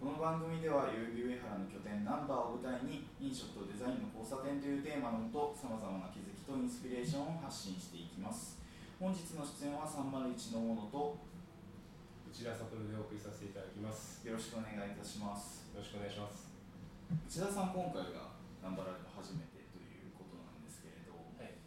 この番組では代々木上原の拠点ナンバーを舞台に飲食とデザインの交差点というテーマのもとさまざまな気づきとインスピレーションを発信していきます。本日の出演は301の大野と内田悟でお送りさせていただきます。よろしくお願いいたします。よろしくお願いします。内田さん今回がナンバーライブ初めてということなんですけれど、はい。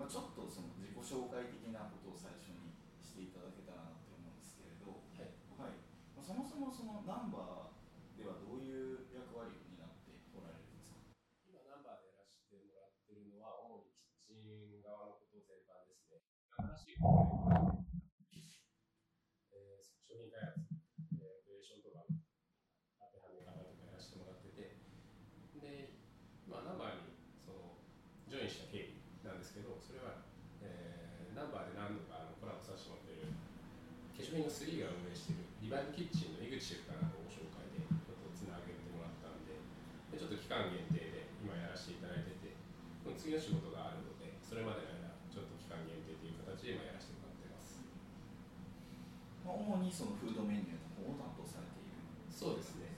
まあ、ちょっとその自己紹介的なことを最初にしていただけたらなって思うんですけれど、はいはいまあ、そもそもそのナンバーではどういう役割を担っておられるんですか今ナンバーでやらせてもらってるのは主にキッチン側のこと全般ですね新しいえー商品開発、えーオペレーションとか当てはめ方とかやらせてもらってて。で、まあ、ナンバーにそのジョインした経緯なんですけどそれは、えーナンバーで何度かあのコラボさせてもらってる化粧品の3が運営しているリバイブキッチンの井口シェフからのご紹介でちょっとつなげてもらったんででちょっと期間限定で今やらせていただいてて次の仕事があるのでそれまでの間ちょっと期間限定という形で今やらせてもらってますまあ、主にそのフードメニューの方を担当されている、そうですね。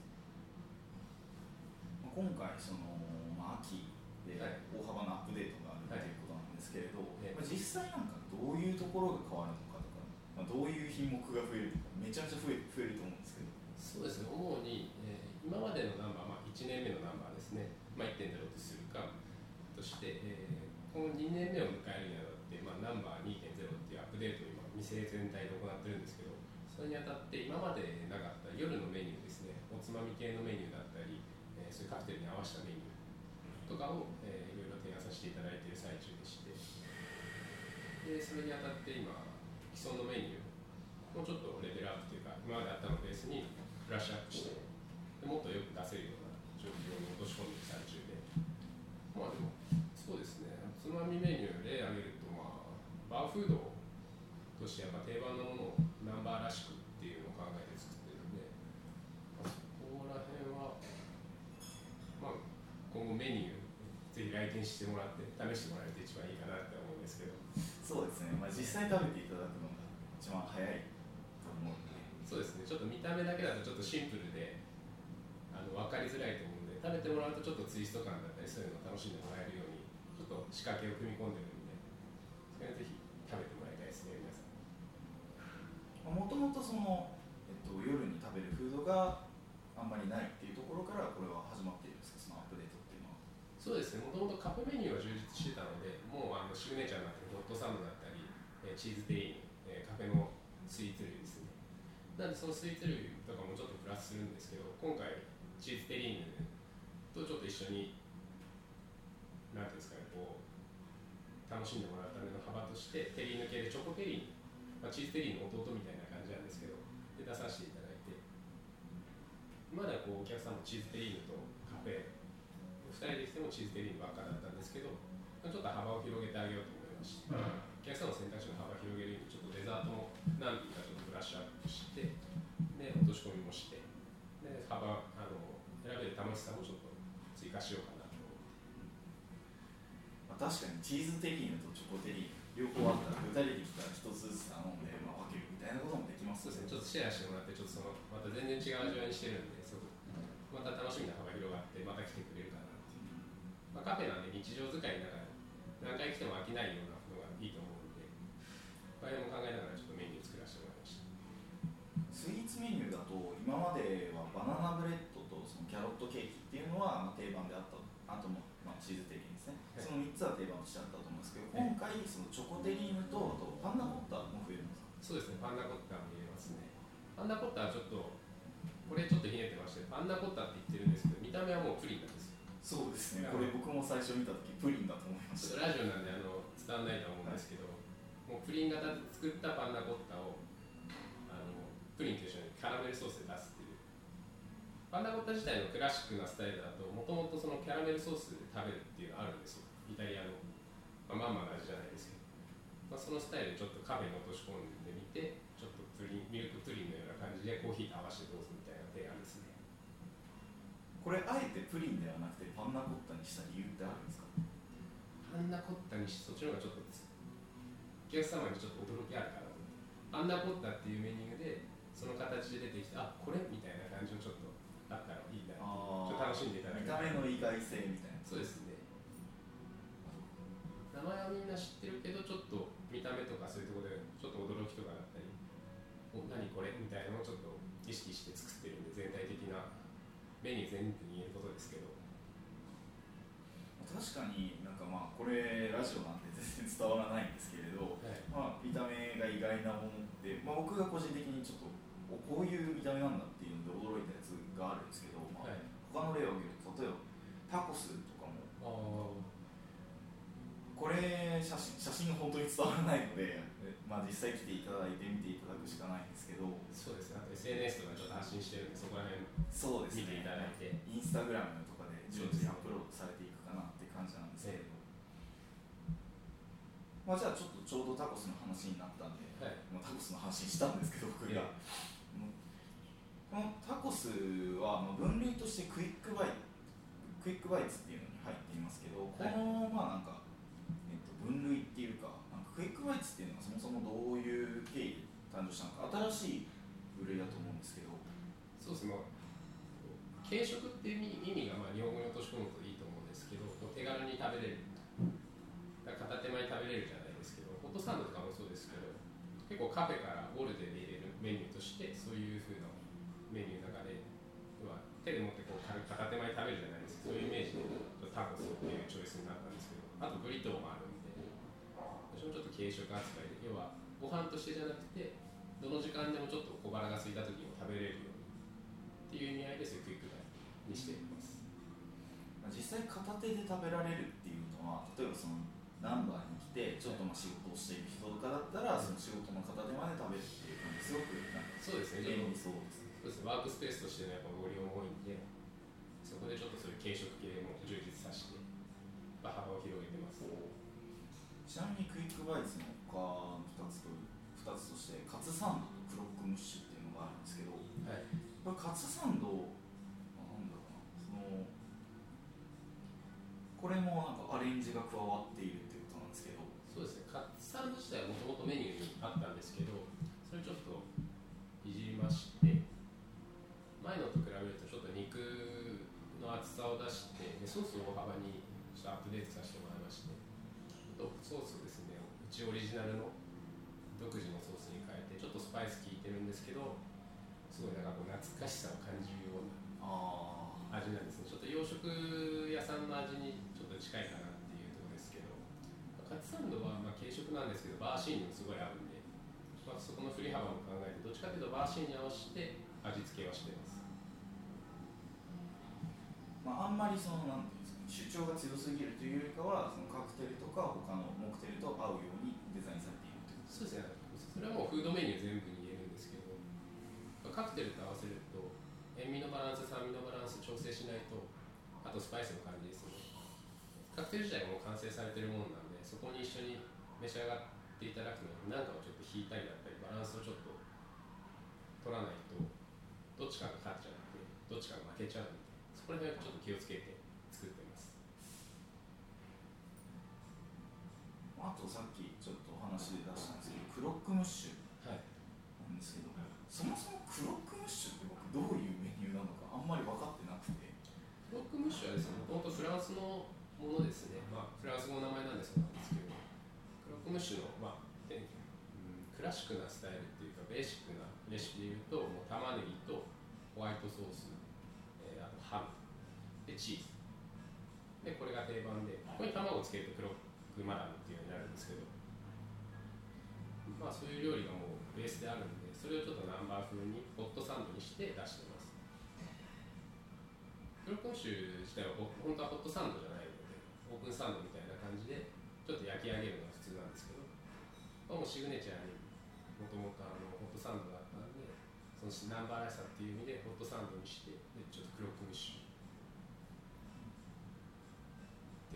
まあ、今回その、まあ、秋ではい。大幅なアップデートがあるとはいいうことなんですけれど、ええまあ、実際なんかどういうところが変わるのかとか、まあ、どういう品目が増えるとかめちゃめちゃ増え増えると思うんですけど。そうですね。主に、えー今までのナンバー、まあ、1年目のナンバーですね、まあ、1.0とするかとして、えーこの2年目を迎えるにあたって、まあ、ナンバー2.0っていうアップデートを今店全体で行ってるんですけどそれにあたって今までなかった夜のメニューですね。おつまみ系のメニューだったり、えーそういうカクテルに合わせたメニューとかを、えーいろいろ提案させていただいている最中でして。でそれにあたって今既存のメニューもうちょっとレベルアップというか今まであったのベースにブラッシュアップしてでもっとよく出せるような状況に落とし込んでいる最中で。まあでもそうですね。おつまみメニューで挙げるとまあバーフードとしてやっぱ定番のものをナンバーらしくっていうのを考えて作ってるんで、まあ、そこら辺はまあ今後メニューぜひ来店してもらって試してもらえると一番いいかなって思うんですけど。そうですね、まあ、実際食べていただくのが一番早いと思うので。そうですね。ちょっと見た目だけだとちょっとシンプルであの分かりづらいと思うんで食べてもらうとちょっとツイスト感だったりそういうのを楽しんでもらえるようにちょっと仕掛けを組み込んでるんでそれはぜひ食べてもらいたいですね皆さん。もともとその、えっと、夜に食べるフードがあんまりないっていうところからこれはそうですね。もともとカフェメニューは充実してたのでもうあのシグネチャーになってホットサンドだったり、えチーズテリーヌ、えカフェのスイーツ類ですね。なんでそのスイーツ類とかもちょっとプラスするんですけど今回チーズテリーヌとちょっと一緒になんていうんですかねこう楽しんでもらうための幅としてテリーヌ系でチョコテリーヌ、まあ、チーズテリーヌの弟みたいな感じなんですけどで出させていただいてまではこうお客さんもチーズテリーヌとカフェ2人で来てもチーズテリーヌばっかだったんですけどちょっと幅を広げてあげようと思いまして、お客さんの選択肢の幅を広げるようにちょっとデザートも何品かちょっとブラッシュアップしてで落とし込みもしてで幅あの選べる楽しさもちょっと追加しようかなと思って。まあ、確かにチーズテリーヌとチョコテリーヌ両方あったら具体的に来たら一つずつ頼んで、まあ、分けるみたいなこともできますそうですね。ちょっとシェアしてもらってちょっとそのまた全然違う味わいにしてるんですごくまた楽しみな幅広がってまた来てくまあ、カフェなんで日常使いだから何回来ても飽きないようなのがいいと思うんで。これも考えながらちょっとメニュー作らせてもらいました。スイーツメニューだと今まではバナナブレッドとそのキャロットケーキっていうのはまあ定番であったあとも、まあ、チーズテリーヌですね、はい。その3つは定番としてあったと思うんですけど今回そのチョコテリーヌとあとパンナコッタも増えるんですか？そうですねパンナコッタも入れますね。パンナコッタはちょっとこれちょっとひねってましてパンナコッタって言ってるんですけど見た目はもうプリンなんですよそうですね。これ僕も最初見た時プリンだと思いました。とラジオなんであの伝わらないとは思うんですけど、もうプリン型で作ったパンナコッタをあのプリンと一緒にカラメルソースで出すっていう。パンナコッタ自体のクラシックなスタイルだともともとそのキャラメルソースで食べるっていうのがあるんですよ。イタリアの、まあ、まんまの味じゃないですけど、まあ、そのスタイルでちょっとカフェに落とし込んでみてちょっとプリンミルクプリンのような感じでコーヒーと合わせてどうぞみたいな提案ですね。これあえてプリンではなくてパンナコッタにした理由ってあるんですか？パンナコッタにしてそっちの方がちょっとお客様にちょっと驚きあるかなと思ってパンナコッタっていうメニューでその形で出てきてあこれみたいな感じをちょっとあったらいいなあちょっと楽しんでいただけ見たら。た目の意外性みたいな。そうですね。名前はみんな知ってるけどちょっと見た目とかそういうところでちょっと驚きとかだったり。お何これみたいなのをちょっと意識して作ってるんで全体的なメニュー全部に言えることですけど確かになんかまあこれラジオなんで全然伝わらないんですけれど、はい。まあ、見た目が意外なものって、まあ、僕が個人的にちょっとおこういう見た目なんだっていうので驚いたやつがあるんですけど、まあはい。他の例を挙げると例えばタコスとかもあこれ写真写真が本当に伝わらないので、まあ、実際来ていただいて見ていただくしかないんですけど。そうですね。SNS とかちょっと発信してるんでそこら辺そうですね。見ていただいて。インスタグラムとかで順次アップロードされていく感じなんで。すけれど、まあ、じゃあちょっとちょうどタコスの話になったんで、はい。まあ、タコスの話したんですけど僕が、うん。このタコスはまあ分類としてクイックバイクイックバイツっていうのに入っていますけどこのまあなんか、えっと、分類っていうかクイックバイツっていうのがそもそもどういう経緯で誕生したのか新しい部類だと思うんですけど。そうですね、まあ軽食っていう意味がまあ日本語に落とし込むと手軽に食べれる。片手間に食べれるじゃないですけどホットサンドとかもそうですけど結構カフェからオルデンで入れるメニューとしてそういう風なメニューの中では手で持ってこう片手間に食べるじゃないですか。そういうイメージでタコスっていうチョイスになったんですけどあとブリトーもあるんで私もちょっと軽食扱いで要はご飯としてじゃなくてどの時間でもちょっと小腹が空いた時に食べれるようにっていう意味合いでそういうクイックダイにして実際片手で食べられるっていうのは例えばそのナンバーに来てちょっとまあ仕事をしている人とかだったらその仕事の片手間で食べるっていう感じすごくなんかそうですね。便利そうですね。そうですね。ワークスペースとしてのやっぱご利用も多いんでそこでちょっとそういう軽食系も充実させて、まあ、幅を広げてます。ちなみにクイックバイツの他の2つと2つとしてカツサンドとクロックムッシュっていうのがあるんですけどはい。これカツサンドまあなんだろうなそのこれもなんかアレンジが加わっているっていうことなんですけど。そうですね。カツサンド自体はもともとメニューにあったんですけどそれちょっといじりまして前のと比べるとちょっと肉の厚さを出してでソースを大幅にちょっとアップデートさせてもらいましてソースをですね。うちオリジナルの独自のソースに変えてちょっとスパイス効いてるんですけどすごいなんかこう懐かしさを感じるようなあ味なんですね。ちょっと洋食屋さんの味に近いかなっていうところですけど。カツサンドはまあ軽食なんですけどバーシーンにもすごい合うんで、まあ、そこの振り幅も考えてどっちかというとバーシーンに合わせて味付けはしてます。まあ、あんまりそのなんていうんですか主張が強すぎるというよりかはそのカクテルとか他のモクテルと合うようにデザインされているというそうですね。それはもうフードメニュー全部に言えるんですけどカクテルと合わせると塩味のバランス酸味のバランス調整しないとあとスパイスの感じですねカクテル自体もう完成されてるものなんでそこに一緒に召し上がっていただくのに何かをちょっと引いたりだったりバランスをちょっと取らないとどっちかが勝っちゃってどっちかが負けちゃうんでそこら辺はちょっと気をつけて作ってます。あとさっきちょっとお話で出したんですけどクロックムッシュはい。なんですけどそもそもクロックムッシュって僕どういうメニューなのかあんまり分かってなくて。クロックムッシュはですね、もともとフランスのものですね、まあ、フランス語の名前なんでそうなんですけど、クロックムッシュの、まあえうん。クラシックなスタイルっていうか、ベーシックなレシピでいうと、もう玉ねぎとホワイトソース、えーあとハム、でチーズ。で、これが定番で、ここに卵をつけるとクロックマダムっていうようになるんですけど、まあそういう料理がもうベースであるんで、それをちょっとナンバー風にホットサンドにして出してます。クロックムッシュ自体は本当はホットサンドじゃないのでオープンサンドみたいな感じでちょっと焼き上げるのが普通なんですけど、まあ、もうシグネチャーにもともとホットサンドがあったんでそのナンバーらしさっていう意味でホットサンドにしてでちょっとクロックムッシュ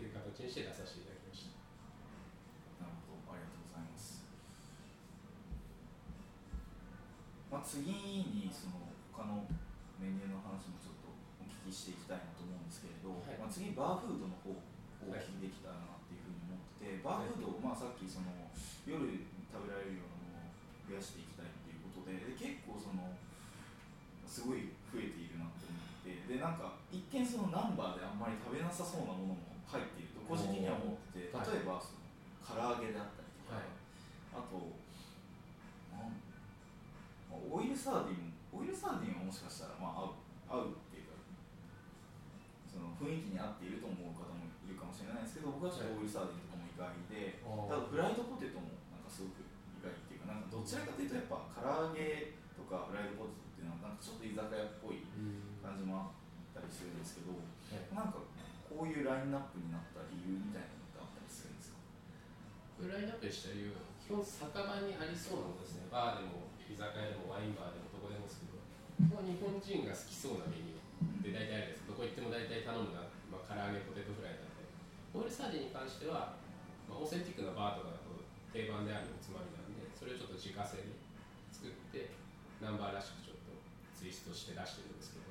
っていう形にして出させていただきました。なるほどありがとうございます、まあ、次にその他のメニューの話もちょっとお聞きしていきたいなと思うんですけれど、はい。まあ、次バーフードの方をお聞きできたらなっていうふうに思ってて、バーフードをまあさっきその夜食べられるようなものを増やしていきたいっていうことでで結構そのすごい増えているなって思ってさそうなものも入っていると個人的には思ってて例えば、その唐揚げであったりとか、はい。あとなんまあオイルサーディンオイルサーディンはもしかしたらまあ合う合うっていうかその雰囲気に合っていると思う方もいるかもしれないですけど僕はちょっとオイルサーディンと外で、ただフライドポテトもなんかすごく意外っていうかなんかどちらかというとやっぱ唐揚げとかフライドポテトっていうのはなんかちょっと居酒屋っぽいうん。感じもあったりするんですけどはいなんかこういうラインナップになった理由みたいなのってあったりするんですか？ラインナップでした理由は基本酒場にありそうなものですね。バーでも居酒屋でもワインバーでもどこでもですけど基本日本人が好きそうなメニューで大体あるんですどこ行っても大体頼むな、まあ、唐揚げポテトフライだったり。オイルサーディンに関しては、まあ、オーセンティックなバーとかだと定番であるおつまみなんでそれをちょっと自家製で作ってナンバーらしくちょっとツイストして出してるんですけど。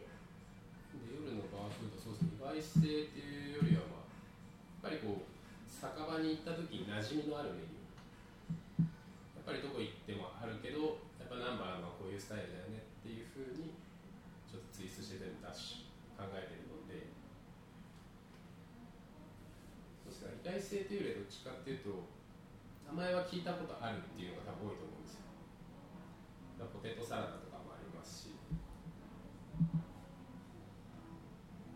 で夜のバーフードそうですね意外性っていうよりはまあやっぱりこう酒場に行った時に馴染みのあるメニュー。やっぱりどこ行ってもあるけどやっぱナンバーはこういうスタイルだよねっていうふうにちょっとツイストして全部出し考えてるのでそうですね意外性というよりはどっちかっていうと名前は聞いたことあるっていうのが多分多いと思うんですよ。ポテトサラダとかもありますし。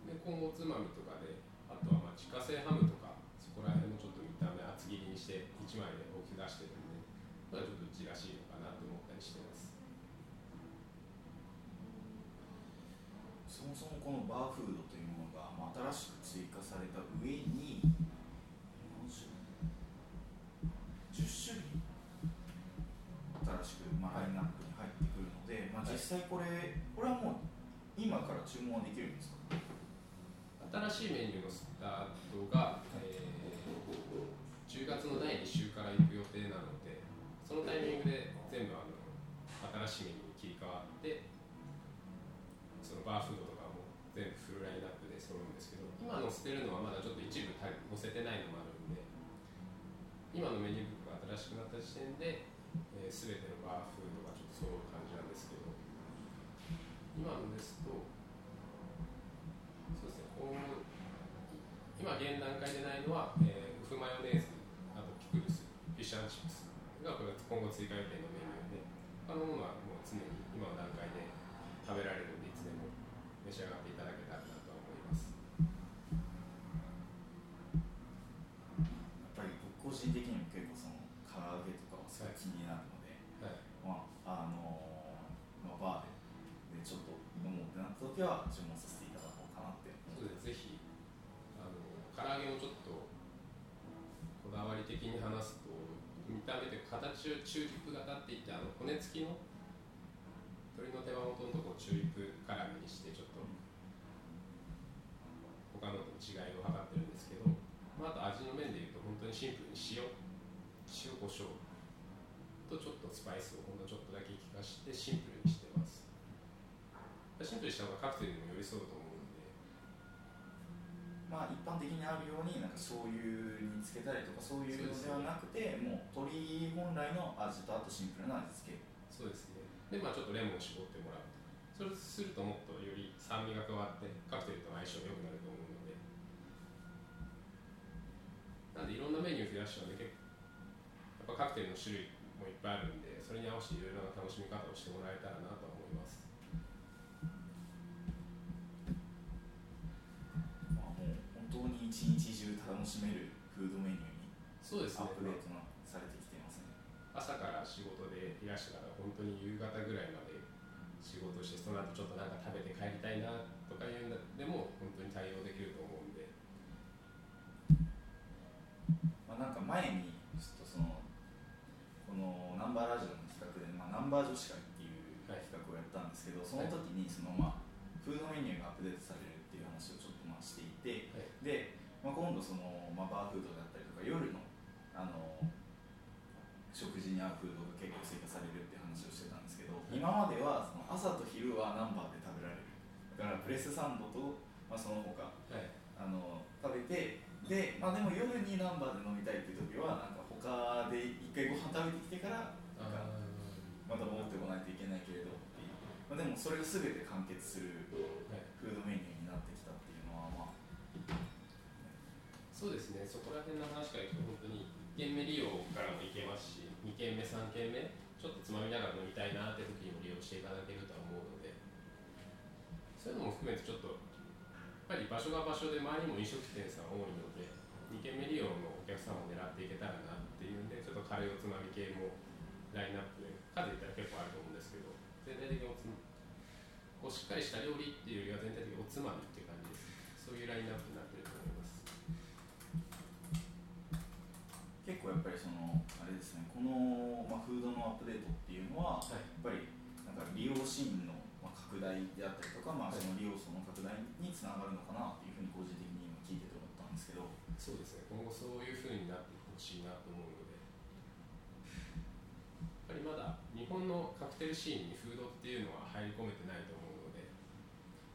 で今後おつまみとかであとはまあ自家製ハムとかそこら辺もちょっと見た目厚切りにして1枚で大きく出してるんでまあちょっとうちらしいのかなと思ったりしてます。そもそもこのバーフードというものが、まあ、新しく追加された上に何種類10種類新しく、まあ、ラインナップに入ってくるので、まあ、実際これこれはもう今から注文はできるんですか？新しいメニューのスタートが、えー10月の第2週から行く予定なのでそのタイミングで全部あの新しいメニューに切り替わってそのバーフードとかも全部フルラインナップで揃うんですけど今載せてるのはまだちょっと一部載せてないのもあるんで今のメニューブックが新しくなった時点で、えー、全てのバーフードがちょっと揃う感じなんですけど今のですとそうですね今後今現段階でないのは、えー、ウフマヨネーズあとピクルスフィッシュチップスがこれ今後追加予定のメニューで他のものはもう常に今の段階で食べられるんでいつでも召し上がっていただけたらなと思いますやっぱり僕個人的にも結構その唐揚げとかはすごい気になるので、はいまああのまあ、バーででちょっと飲もうってなった時は注文させていただこうかなって。そうでぜひあの唐揚げをちょっとこだわり的に話すと見た目で形をチューリップ型って言ってあの骨付きの鶏の手羽元のとこをチューリップ絡みにしてちょっと他のと違いを測ってるんですけど、まあ、あと味の面でいうと本当にシンプルに塩。塩コショウとちょっとスパイスをほんのちょっとだけ効かしてシンプルにしてますシンプルにした方がカクテルにも寄り添うと思うんで。まあ一般的にあるようになんか醤油につけたりとかそういうのではなくてもう鶏本来の味とあとシンプルな味付け。そうですね。でまあちょっとレモンを絞ってもらうそれするともっとより酸味が加わってカクテルとの相性が良くなると思うので。なんでいろんなメニュー増やしたので結構やっぱカクテルの種類もいっぱいあるんでそれに合わせていろいろな楽しみ方をしてもらえたらなとは思いますまあもう本当に一日中楽しめるフードメニューにそうですね。アップデートなされてきてますね。朝から仕事でいらしてから本当に夕方ぐらいまで仕事してその後ちょっとなんか食べて帰りたいなとかいうのでも本当に対応できると思うんで。まあ、なんか前にちょっとそのこのナンバーラジオの企画で、まあ、ナンバー女子会っていうはい企画をやったんですけど、その時にその、まあ、フードメニューがアップデートされるっていう話をちょっとまあしていて、はい。で、まあ、今度その、まあ、バーフードだったりとか夜のあの食事に合うフードが結構追加されるって話をしてたんですけど、はい。今まではその朝と昼はナンバーで食べられる。だからブレスサンドと、まあ、その他はい。あの食べてで,、まあ、でも夜にナンバーで飲みたいっていう時はなんか他で一回ご飯食べてきてからなんかまた戻ってこないといけないけれどっていう。まあ、でもそれが全て完結するはい。フードメニューになってきたっていうのはまあそうですね、そこら辺の話からいくと、本当に1軒目利用からもいけますし、2軒目、3軒目、ちょっとつまみながら飲みたいなって時にも利用していただけるとは思うので、そういうのも含めて、ちょっと、やっぱり場所が場所で、周りも飲食店さん多いので、2軒目利用のお客さんを狙っていけたらなっていうんで、ちょっとカレーおつまみ系もラインナップで、数いったら結構あると思うんですけど、全体的におつこうしっかりした料理っていうよりは全体的におつまみっていう感じです。そういうラインナップになってると思います。結構やっぱりそのあれですねこの、まあ、フードのアップデートっていうのははい。やっぱりなんか利用シーンの、まあ、拡大であったりとか、まあ、はい。その利用層の拡大につながるのかなっていうふうに個人的に今聞いてて思ったんですけど。そうですね、今後そういう風になってほしいなと思うので、やっぱりまだ日本のカクテルシーンにフードっていうのは入り込めてないと思うので、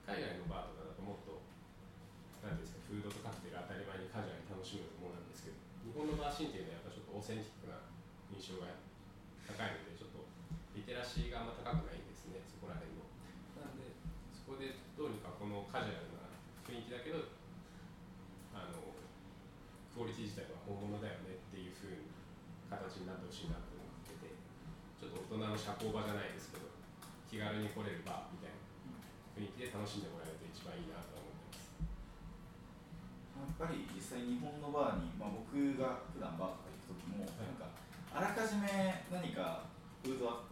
海外のバーとかだともっと、なんていうんですか、フードとカクテル当たり前にカジュアルに楽しむ本のバーシンっていうのはやっぱちょっとオーセンティックな印象が高いので、ちょっとリテラシーがあんま高くないんですね、そこら辺の。なんで、そこでどうにかこのカジュアルな雰囲気だけど、あのクオリティ自体は本物だよねっていう風に形になってほしいなと思っててちょっと大人の社交場じゃないですけど気軽に来れるバーみたいな雰囲気で楽しんでもらえると一番いいなとやっぱり実際日本のバーに、まあ、僕が普段バーとか行く時も、はい。なんかあらかじめ何かフードは、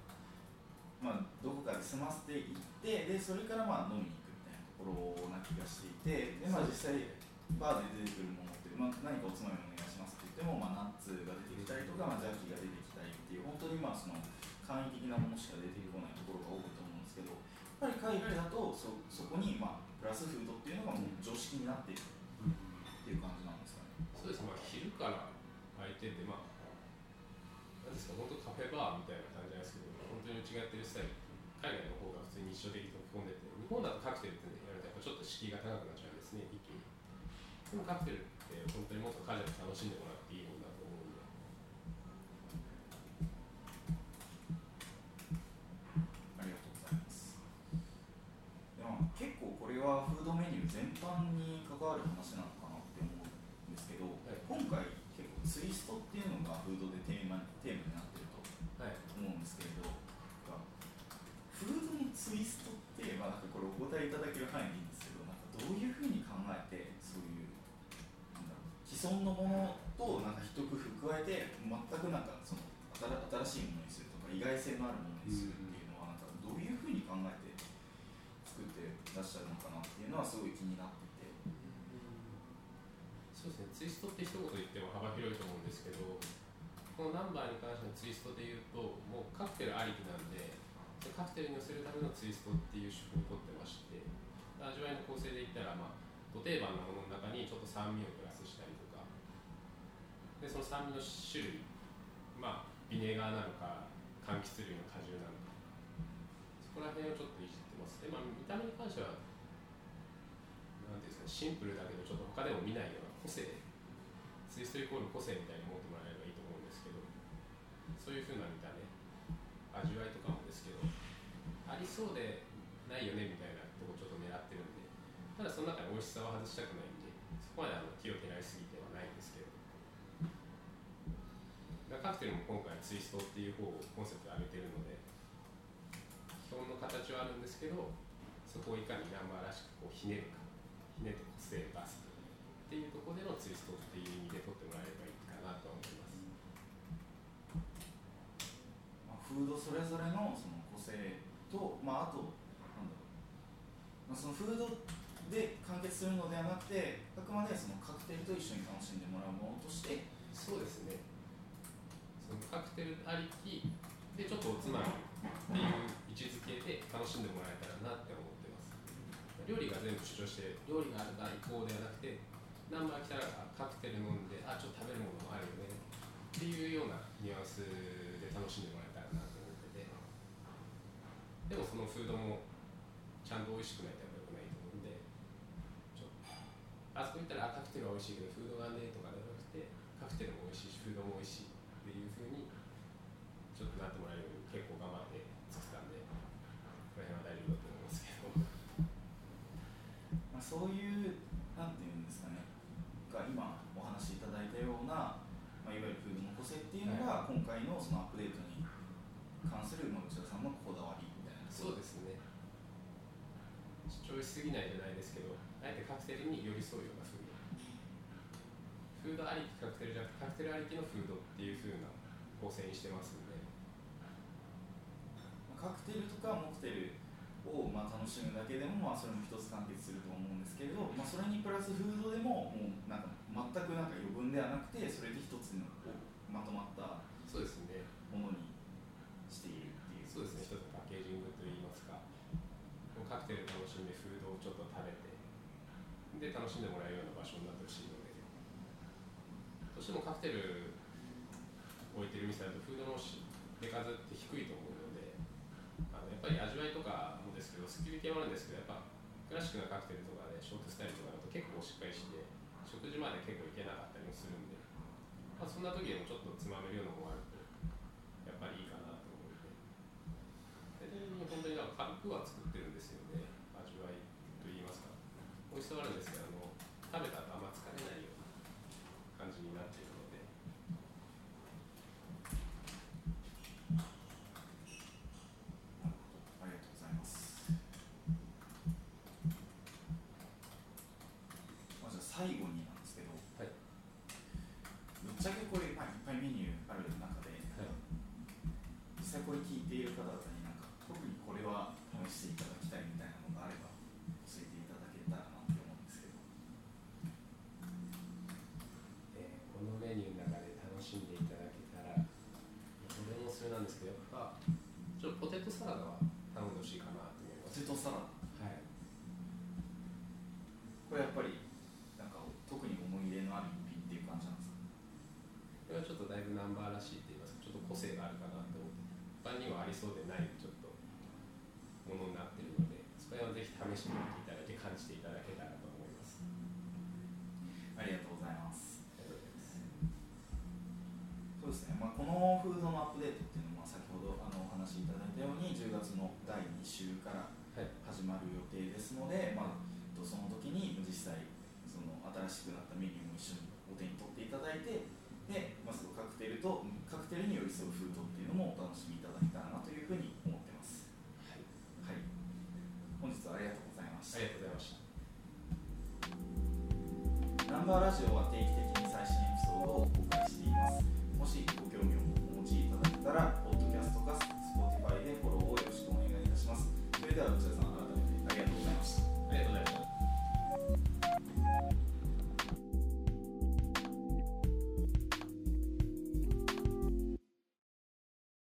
まあ、どこかで済ませていってでそれからまあ飲みに行くみたいなところな気がしていてで、まあ、実際バーで出てくるものって、まあ、何かおつまみお願いしますって言っても、まあ、ナッツが出てきたりとか、まあ、ジャーキーが出てきたりっていう本当にまあその簡易的なものしか出てこないところが多いと思うんですけどやっぱり海外だとそそこにまあプラスフードっていうのがもう常識になっているっていう感じなんですかね。そうですまあ昼から空いててまあなんですか本当カフェバーみたいな感じなんですけど本当にうちがやってるスタイル海外の方が普通に日常的に溶け込んでて日本だとカクテルってやるとやっぱちょっと敷居が高くなっちゃうんですね一気にでもカクテルって本当にもっとカジュアルに楽しんでもらっていいそうですね、ツイストって一言言っても幅広いと思うんですけど、このナンバーに関してのツイストで言うと、もうカクテルありきなんで、カクテルに寄せるためのツイストっていう手法を取ってまして、味わいの構成で言ったら、まあ、土定番のものの中にちょっと酸味をプラスしたりとか、でその酸味の種類、まあ、ビネガーなのか、柑橘類の果汁なのか、そこら辺をちょっといじってます。で、まあ、見た目に関しては、なんていうんですかね、シンプルだけど、ちょっと他でも見ないような個性、ツイストイコール個性みたいに思ってもらえればいいと思うんですけど、そういう風な見た目、味わいとかもですけど、ありそうでないよねみたいなとこちょっと狙ってるんで、ただその中に美味しさは外したくないんで、そこまであの気を手らいすぎてはないんですけど、カクテルも今回ツイストっていう方をコンセプト上げてるので、基本の形はあるんですけど、そこをいかにナンバーらしくこうひねるか、ひねって個性を出すっていうところでのツイストっていう意味で取ってもらえればいいかなとは思います。まあ、フードそれぞれのその個性と、まあ、あとなんだろう、まあ、そのフードで完結するのではなくてあくまでそのカクテルと一緒に楽しんでもらうものとしてそうですね。そのカクテルありきでちょっとおつまみっていう位置づけで楽しんでもらえたらなって思ってます。料理が全部主張して料理があるから行こうではなくて、ナンバー来たらカクテル飲んであちょっと食べるものあるよねっていうようなニュアンスで楽しんでもらえたらなと思っててでもそのフードもちゃんと美味しくないとやっぱくないと思うんであそこ行ったらカクテルは美味しいけどフードがねとかじゃなくてカクテルも美味しいしフードも美味しいっていうふうにちょっとなってもらえるように結構頑張って作ったんでこの辺は大丈夫だと思いますけど。まあ、そういう主張しすぎないじゃないですけどあえてカクテルに寄り添うようなフードフードありきカクテルじゃなくてカクテルありきのフードっていう風な構成にしてますんで。カクテルとかモクテルをまあ楽しむだけでもまあそれも一つ完結すると思うんですけれど、まあ、それにプラスフードでももうなんか全くなんか余分ではなくてそれで一つのまとまったものにしているっていうそうですね一つのパッケージングといいますかもうカクテル楽しんでフードをちょっと食べてで楽しんでもらえるような場所になってほしいので。どうしてもカクテル置いてる店だとフードのし手数って低いと思うのであのやっぱり味わいとかもですけどスキル系もあるんですけどやっぱクラシックなカクテルとかでショートスタイルとかだと結構しっかりして食事まで結構いけなかったりもするんで、まあ、そんな時でもちょっとつまめるようなものがあるとやっぱりいいかなと思うので。で本当になんか軽くは作ってるんですよね味わいといいますか美味してもらうんですけどあの食べたら月の第2週からはい。始まる予定ですので、まあ、とその時に実際その新しくなったメニューも一緒にお手に取っていただいてで、まあ、そのカクテルとカクテルに寄り添うフードっていうのもお楽しみいただけたらなというふうに思ってます。はい。はい。本日はありがとうございました。ありがとうございました。ナンバーラジオは定期的に最新エピソードを公開しています。もしご興味をお持ちいただけたら、